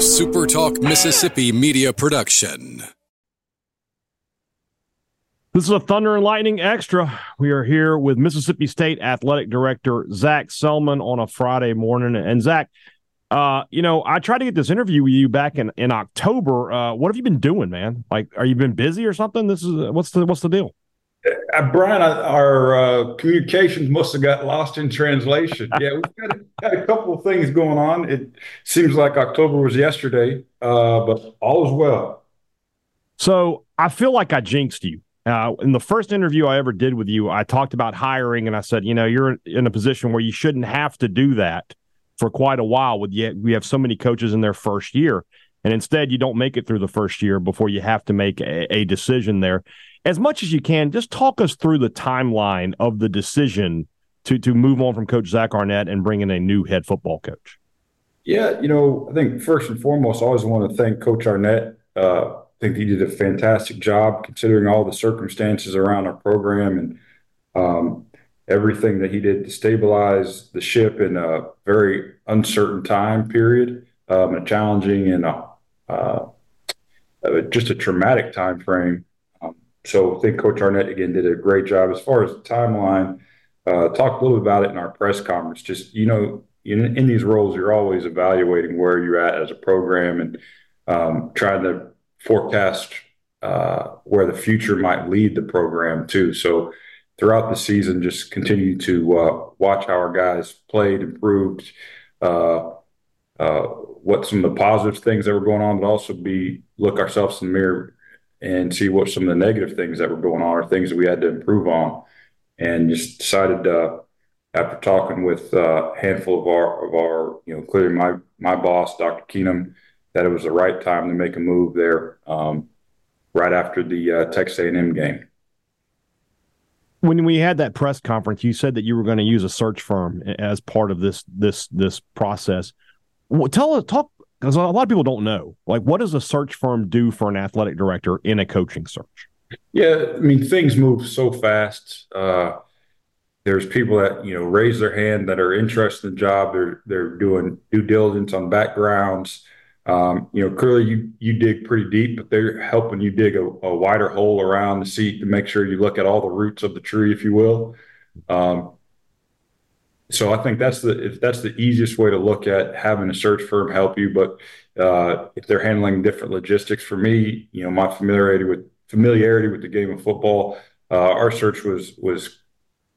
SuperTalk Mississippi media production. This is a Thunder and Lightning Extra. We are here with Mississippi State Athletic Director Zac Selmon on a Friday morning. And Zac, uh, you know, I tried to get this interview with you back in, in October. Uh, what have you been doing, man? Like, are you been busy or something? This is what's the what's the deal? Uh, Brian, our uh, communications must have got lost in translation. Yeah, we've got a, got a couple of things going on. It seems like October was yesterday, uh, but all is well. So I feel like I jinxed you. Uh, in the first interview I ever did with you, I talked about hiring, and I said, you know, you're in a position where you shouldn't have to do that for quite a while. With yet we have so many coaches in their first year, and instead you don't make it through the first year before you have to make a, a decision there as much as you can, just talk us through the timeline of the decision to to move on from Coach Zach Arnett and bring in a new head football coach. Yeah, you know, I think first and foremost, I always want to thank Coach Arnett. Uh, I think he did a fantastic job considering all the circumstances around our program and um, everything that he did to stabilize the ship in a very uncertain time period, um, a challenging and a, uh, just a traumatic time frame so I think Coach Arnett again did a great job as far as the timeline. Uh, talked a little about it in our press conference. Just you know, in, in these roles, you're always evaluating where you're at as a program and um, trying to forecast uh, where the future might lead the program too. So throughout the season, just continue to uh, watch how our guys played, improved, uh, uh, what some of the positive things that were going on, but also be look ourselves in the mirror and see what some of the negative things that were going on or things that we had to improve on. And just decided uh, after talking with uh, a handful of our of our you know clearly my my boss Dr. Keenum that it was the right time to make a move there um, right after the uh, Texas A&M game. When we had that press conference, you said that you were going to use a search firm as part of this this this process. Well, tell us talk because a lot of people don't know. Like, what does a search firm do for an athletic director in a coaching search? Yeah, I mean, things move so fast. Uh, there's people that you know raise their hand that are interested in the job. They're they're doing due diligence on backgrounds. Um, you know, clearly you you dig pretty deep, but they're helping you dig a, a, wider hole around the seat to make sure you look at all the roots of the tree, if you will. Um, so I think that's the that's the easiest way to look at having a search firm help you. But uh, if they're handling different logistics, for me, you know, my familiarity with familiarity with the game of football, uh, our search was was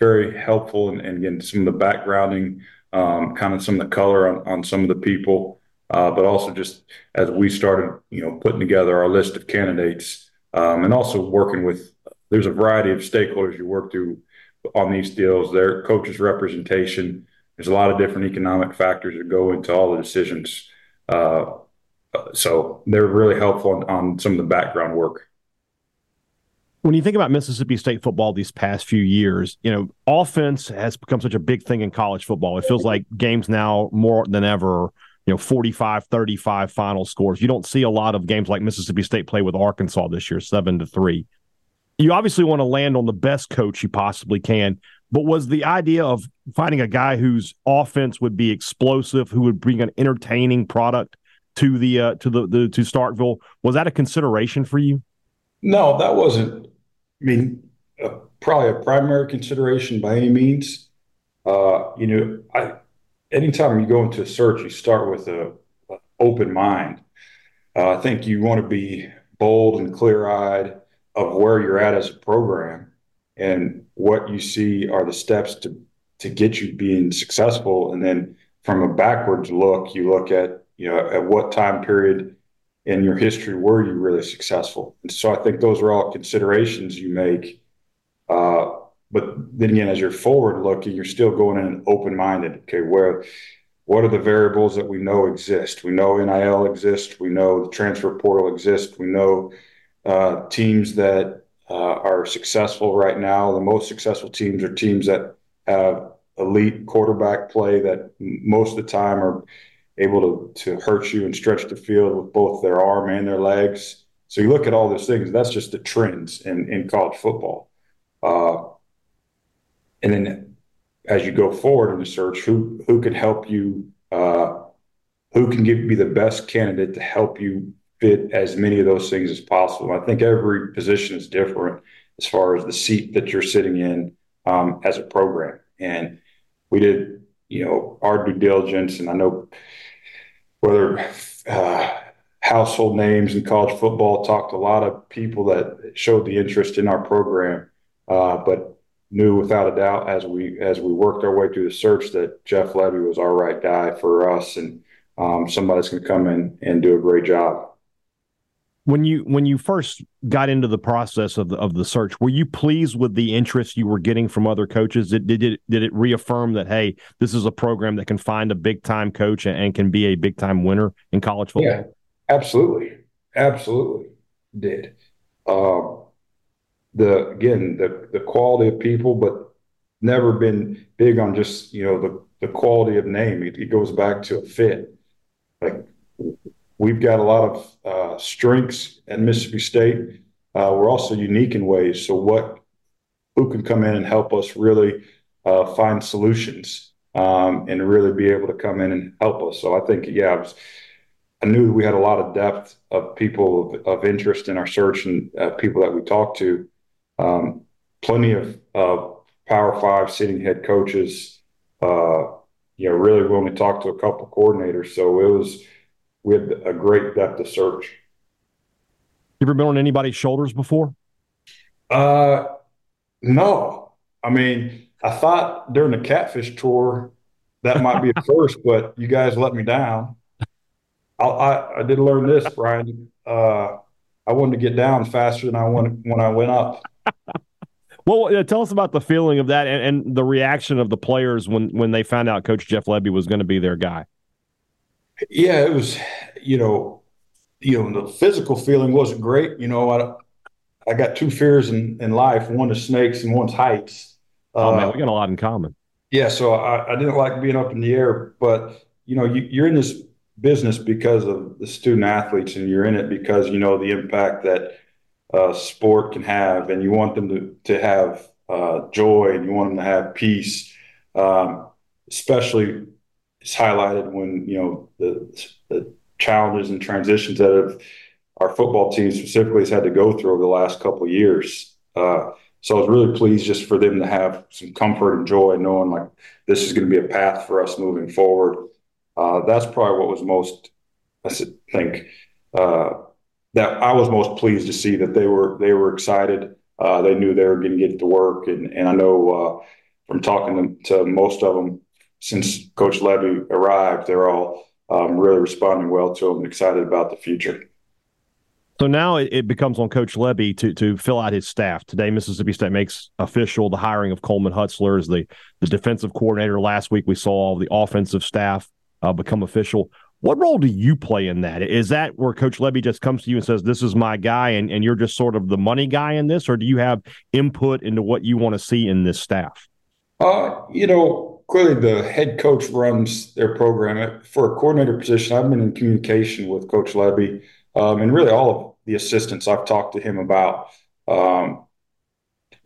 very helpful, and, again, some of the backgrounding, um, kind of some of the color on, on some of the people, uh, but also just as we started, you know, putting together our list of candidates, um, and also working with. There's a variety of stakeholders you work through on these deals, their coaches' representation. There's a lot of different economic factors that go into all the decisions. Uh, so they're really helpful on, on some of the background work. When you think about Mississippi State football these past few years, you know, offense has become such a big thing in college football. It feels like games now more than ever, you know, 45 35 final scores. You don't see a lot of games like Mississippi State play with Arkansas this year, 7 to 3 you obviously want to land on the best coach you possibly can. But was the idea of finding a guy whose offense would be explosive, who would bring an entertaining product to the uh, to the, the to Starkville, was that a consideration for you? No, that wasn't. I mean, uh, probably a primary consideration by any means. Uh, you know, I anytime you go into a search, you start with a, a open mind. Uh, I think you want to be bold and clear eyed of where you're at as a program and what you see are the steps to to get you being successful. And then from a backwards look you look at you know at what time period in your history were you really successful? And so i think those are all considerations you make uh, but then again as you're forward looking you're still going in open-minded okay where what are the variables that we know exist? We know NIL exists. We know the transfer portal exists. We know uh, teams that uh, are successful right now. The most successful teams are teams that have elite quarterback play that most of the time are able to, to hurt you and stretch the field with both their arm and their legs. So you look at all those things, that's just the trends in, in college football. Uh, and then as you go forward in the search, who who can help you uh, who can give, be the best candidate to help you fit as many of those things as possible. I think every position is different as far as the seat that you're sitting in um, as a program. And we did, you know, our due diligence, and I know whether uh, household names in college football talked to a lot of people that showed the interest in our program, uh, but knew without a doubt as we as we worked our way through the search that Jeff Lebby was our right guy for us and um, somebody's going to come in and do a great job when you when you first got into the process of the of the search, were you pleased with the interest you were getting from other coaches? Did did it did it reaffirm that hey, this is a program that can find a big time coach and, can be a big time winner in college football? Yeah, absolutely, absolutely did. Um, the again the the quality of people, but never been big on just you know the the quality of name. It, it goes back to a fit. Like we've got a lot of uh, strengths at Mississippi State. Uh, we're also unique in ways. So, what who can come in and help us really uh, find solutions um, and really be able to come in and help us? So, I think, yeah, I, was, I knew we had a lot of depth of people of, of interest in our search and uh, people that we talked to. Um, plenty of Power Five sitting head coaches. Uh, you know, really, we only talked to a couple coordinators, so it was we had a great depth of search. You ever been on anybody's shoulders before? Uh, no. I mean, I thought during the catfish tour that might be a first, but you guys let me down. I, I, I did learn this, Brian. Uh, I wanted to get down faster than I went when I went up. well, tell us about the feeling of that and, and, the reaction of the players when when they found out Coach Jeff Lebby was going to be their guy. Yeah, it was, you know, you know, the physical feeling wasn't great. You know, I, I got two fears in, in life. One is snakes and one's heights. Oh man, uh, we got a lot in common. Yeah, so I, I didn't like being up in the air, but you know, you, you're in this business because of the student athletes, and you're in it because you know the impact that uh, sport can have, and you want them to to have uh, joy, and you want them to have peace, um, especially it's highlighted when you know the, the challenges and transitions that have our football team specifically has had to go through over the last couple years. Uh, so I was really pleased just for them to have some comfort and joy, knowing like this is going to be a path for us moving forward. Uh, that's probably what was most, I think, uh, that I was most pleased to see that they were they were excited. Uh, they knew they were going to get to work, and and I know uh, from talking to, to most of them, since Coach Lebby arrived, they're all um, really responding well to him and excited about the future. So now it, becomes on Coach Lebby to to fill out his staff. Today, Mississippi State makes official the hiring of Coleman Hutzler as the, the defensive coordinator. Last week, we saw the offensive staff uh, become official. What role do you play in that? Is that where Coach Lebby just comes to you and says, This is my guy, and, and you're just sort of the money guy in this, or do you have input into what you want to see in this staff? Uh, you know, clearly the head coach runs their program. For a coordinator position, I've been in communication with Coach Lebby um, and really all of the assistants I've talked to him about. Um,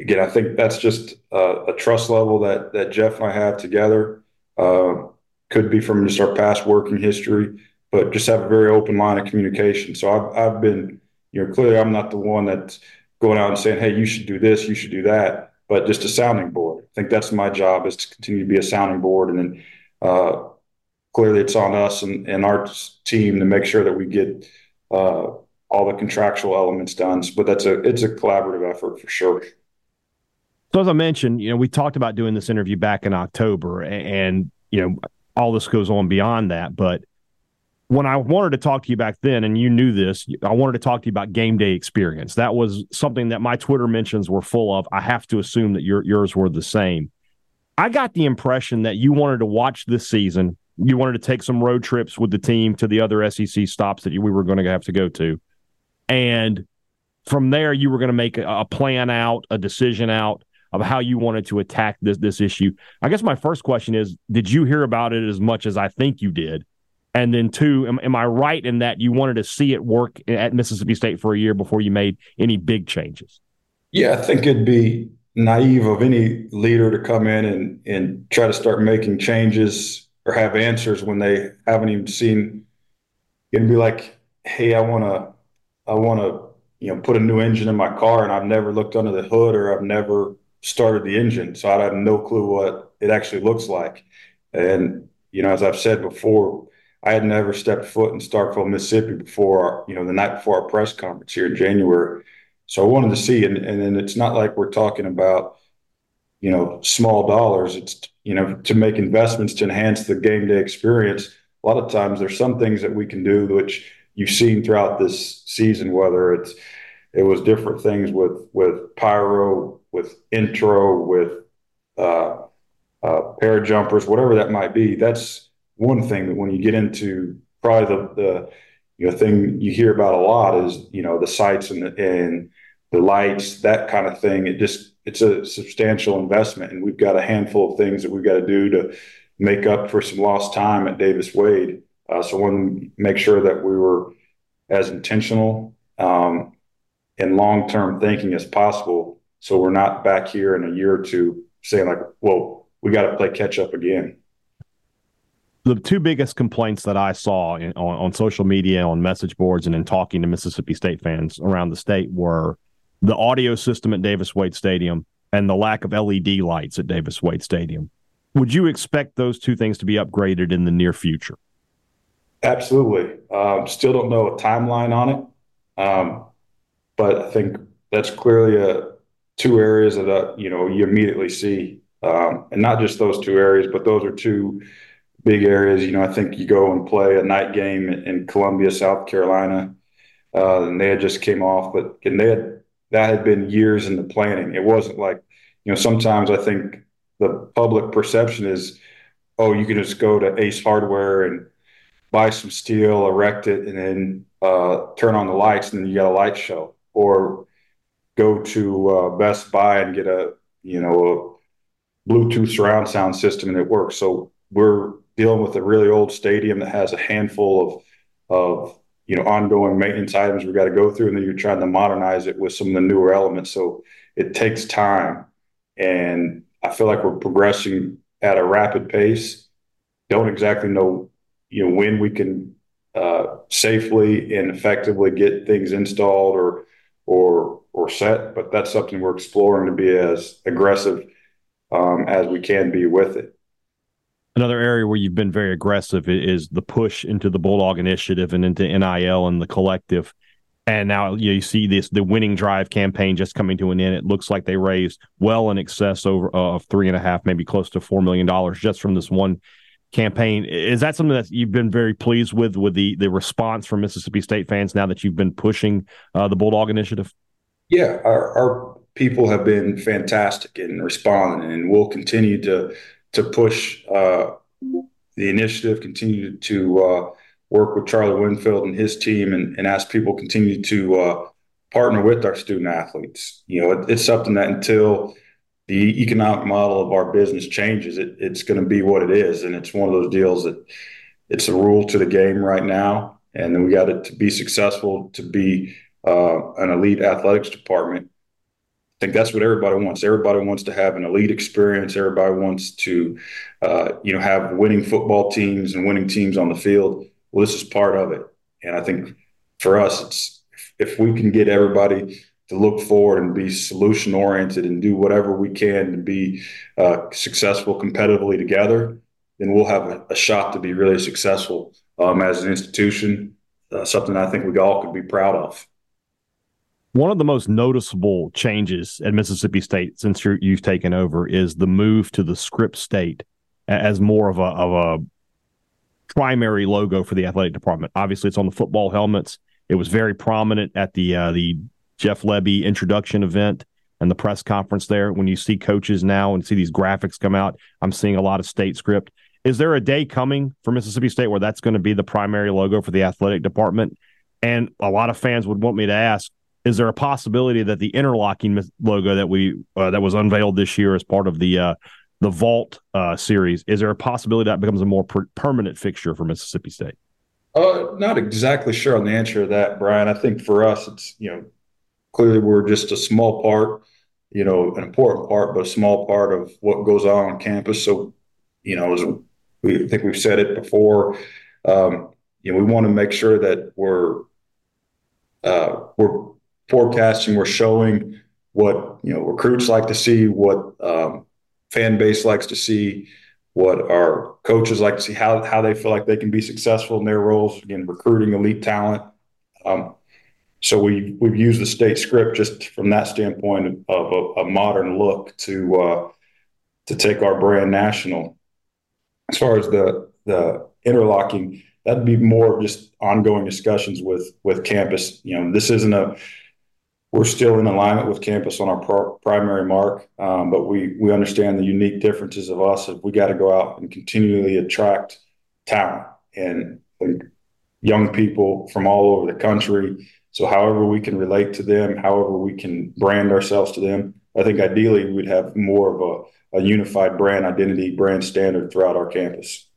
again, I think that's just a, a, trust level that that Jeff and I have together. Uh, could be from just our past working history, but just have a very open line of communication. So I've I've been, you know, clearly I'm not the one that's going out and saying, "Hey, you should do this, you should do that." But just a sounding board. I think that's my job is to continue to be a sounding board. And then uh, clearly it's on us and, and, our team to make sure that we get uh, all the contractual elements done. But that's a it's a collaborative effort for sure. So as I mentioned, you know, we talked about doing this interview back in October, and, and you know, all this goes on beyond that. But when I wanted to talk to you back then, and you knew this, I wanted to talk to you about game day experience. That was something that my Twitter mentions were full of. I have to assume that your, yours were the same. I got the impression that you wanted to watch this season. You wanted to take some road trips with the team to the other SEC stops that we were going to have to go to. And from there, you were going to make a plan out, a decision out of how you wanted to attack this this issue. I guess my first question is, did you hear about it as much as I think you did? And then two, am, am I right in that you wanted to see it work at Mississippi State for a year before you made any big changes? Yeah, I think it'd be naive of any leader to come in and, and try to start making changes or have answers when they haven't even seen. To be like, hey, I want to, I want to, you know, put a new engine in my car, and I've never looked under the hood or I've never started the engine, so I'd have no clue what it actually looks like. And you know, as I've said before, I had never stepped foot in Starkville, Mississippi before, you know, the night before our press conference here in January. So I wanted to see, and, and then it's not like we're talking about, you know, small dollars. It's, you know, to make investments to enhance the game day experience. A lot of times there's some things that we can do, which you've seen throughout this season, whether it's, it was different things with, with pyro, with intro, with, uh, uh, pair jumpers, whatever that might be. That's one thing that when you get into probably the, the you know thing you hear about a lot is you know the sights and the, and the lights that kind of thing. It just it's a substantial investment, and we've got a handful of things that we've got to do to make up for some lost time at Davis Wade. Uh, so to make sure that we were as intentional um, and long term thinking as possible. So we're not back here in a year or two saying like, well, we got to play catch up again. The two biggest complaints that I saw in, on, on social media, on message boards, and in talking to Mississippi State fans around the state were the audio system at Davis Wade Stadium and the lack of LED lights at Davis Wade Stadium. Would you expect those two things to be upgraded in the near future? Absolutely. Um, still don't know a timeline on it, um, but I think that's clearly a two areas that uh, you know you immediately see um, and not just those two areas, but those are two big areas. You know, I think you go and play a night game in Columbia, South Carolina, uh, and they had just came off, but and they had that had been years in the planning. It wasn't like, you know, sometimes I think the public perception is, oh, you can just go to Ace Hardware and buy some steel, erect it, and then uh, turn on the lights, and then you got a light show, or go to uh, Best Buy and get a, you know, a Bluetooth surround sound system and it works. So we're dealing with a really old stadium that has a handful of of you know ongoing maintenance items we got to go through, and then you're trying to modernize it with some of the newer elements. So it takes time, and I feel like we're progressing at a rapid pace. Don't exactly know you know when we can uh, safely and effectively get things installed or or or set, but that's something we're exploring to be as aggressive um, as we can be with it. Another area where you've been very aggressive is the push into the Bulldog Initiative and into NIL and the collective. And now you, see this the winning drive campaign just coming to an end. It looks like they raised well in excess over uh, of three and a half, maybe close to four million dollars just from this one campaign. Is that something that you've been very pleased with with the the response from Mississippi State fans now that you've been pushing uh, the Bulldog Initiative? Yeah, our, our people have been fantastic in responding, and we'll continue to to push uh, the initiative, continue to uh, work with Charlie Winfield and his team, and, and ask people continue to uh, partner with our student athletes. You know, it, it's something that until the economic model of our business changes, it, it's going to be what it is, and it's one of those deals that it's a rule to the game right now, and then we got it to be successful to be uh, an elite athletics department think that's what everybody wants. Everybody wants to have an elite experience. Everybody wants to, uh, you know, have winning football teams and winning teams on the field. Well, this is part of it, and I think for us, it's if we can get everybody to look forward and be solution oriented and do whatever we can to be uh, successful competitively together, then we'll have a, a shot to be really successful um, as an institution. Uh, something I think we all could be proud of. One of the most noticeable changes at Mississippi State since you have taken over is the move to the script state as more of a of a primary logo for the athletic department. Obviously, it's on the football helmets. It was very prominent at the uh, the Jeff Lebby introduction event and the press conference there. When you see coaches now and see these graphics come out, I'm seeing a lot of state script. Is there a day coming for Mississippi State where that's going to be the primary logo for the athletic department? And a lot of fans would want me to ask, is there a possibility that the interlocking logo that we uh, that was unveiled this year as part of the uh, the Vault uh, series is there a possibility that becomes a more per- permanent fixture for Mississippi State? Uh, not exactly sure on the answer to that, Brian. I think for us, it's you know clearly we're just a small part, you know, an important part, but a small part of what goes on on campus. So, you know, as we I think we've said it before. Um, you know, we want to make sure that we're uh, we're forecasting, we're showing what you know recruits like to see, what um, fan base likes to see, what our coaches like to see, how how they feel like they can be successful in their roles. Again, recruiting elite talent. Um, so we we've used the state script just from that standpoint of a, a modern look to uh, to take our brand national. As far as the the interlocking, that'd be more just ongoing discussions with with campus. You know, this isn't a we're still in alignment with campus on our pr- primary mark, um, but we we understand the unique differences of us. We got to go out and continually attract talent and, young people from all over the country. So, however we can relate to them, however we can brand ourselves to them, I think ideally we'd have more of a unified brand identity, brand standard throughout our campus.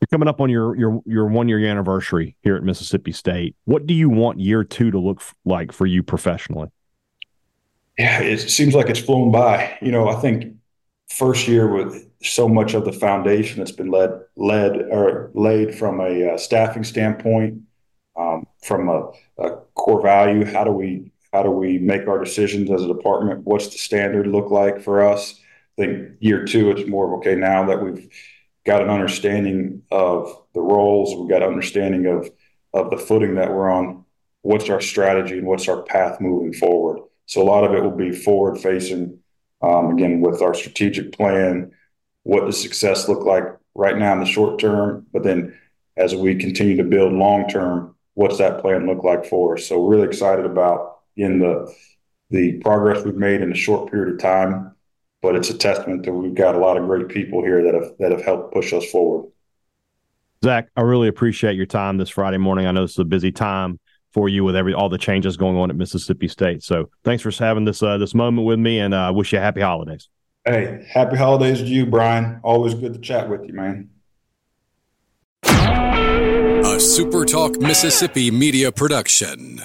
You're coming up on your your your one year anniversary here at Mississippi State. What do you want year two to look f- like for you professionally? Yeah, it seems like it's flown by. You know, I think first year with so much of the foundation that's been led led or laid from a uh, staffing standpoint, um, from a, a, core value. How do we how do we make our decisions as a department? What's the standard look like for us? I think year two, it's more of okay now that we've got an understanding of the roles, we've got an understanding of of the footing that we're on. What's our strategy and what's our path moving forward? So a lot of it will be forward facing. Um, again, with our strategic plan, what does success look like right now in the short term? But then as we continue to build long term, what's that plan look like for us? So really excited about in the the progress we've made in a short period of time but it's a testament that we've got a lot of great people here that have that have helped push us forward. Zac, I really appreciate your time this Friday morning. I know this is a busy time for you with every all the changes going on at Mississippi State. So thanks for having this uh, this moment with me, and I uh, wish you happy holidays. Hey, happy holidays to you, Brian. Always good to chat with you, man. A SuperTalk Mississippi media production.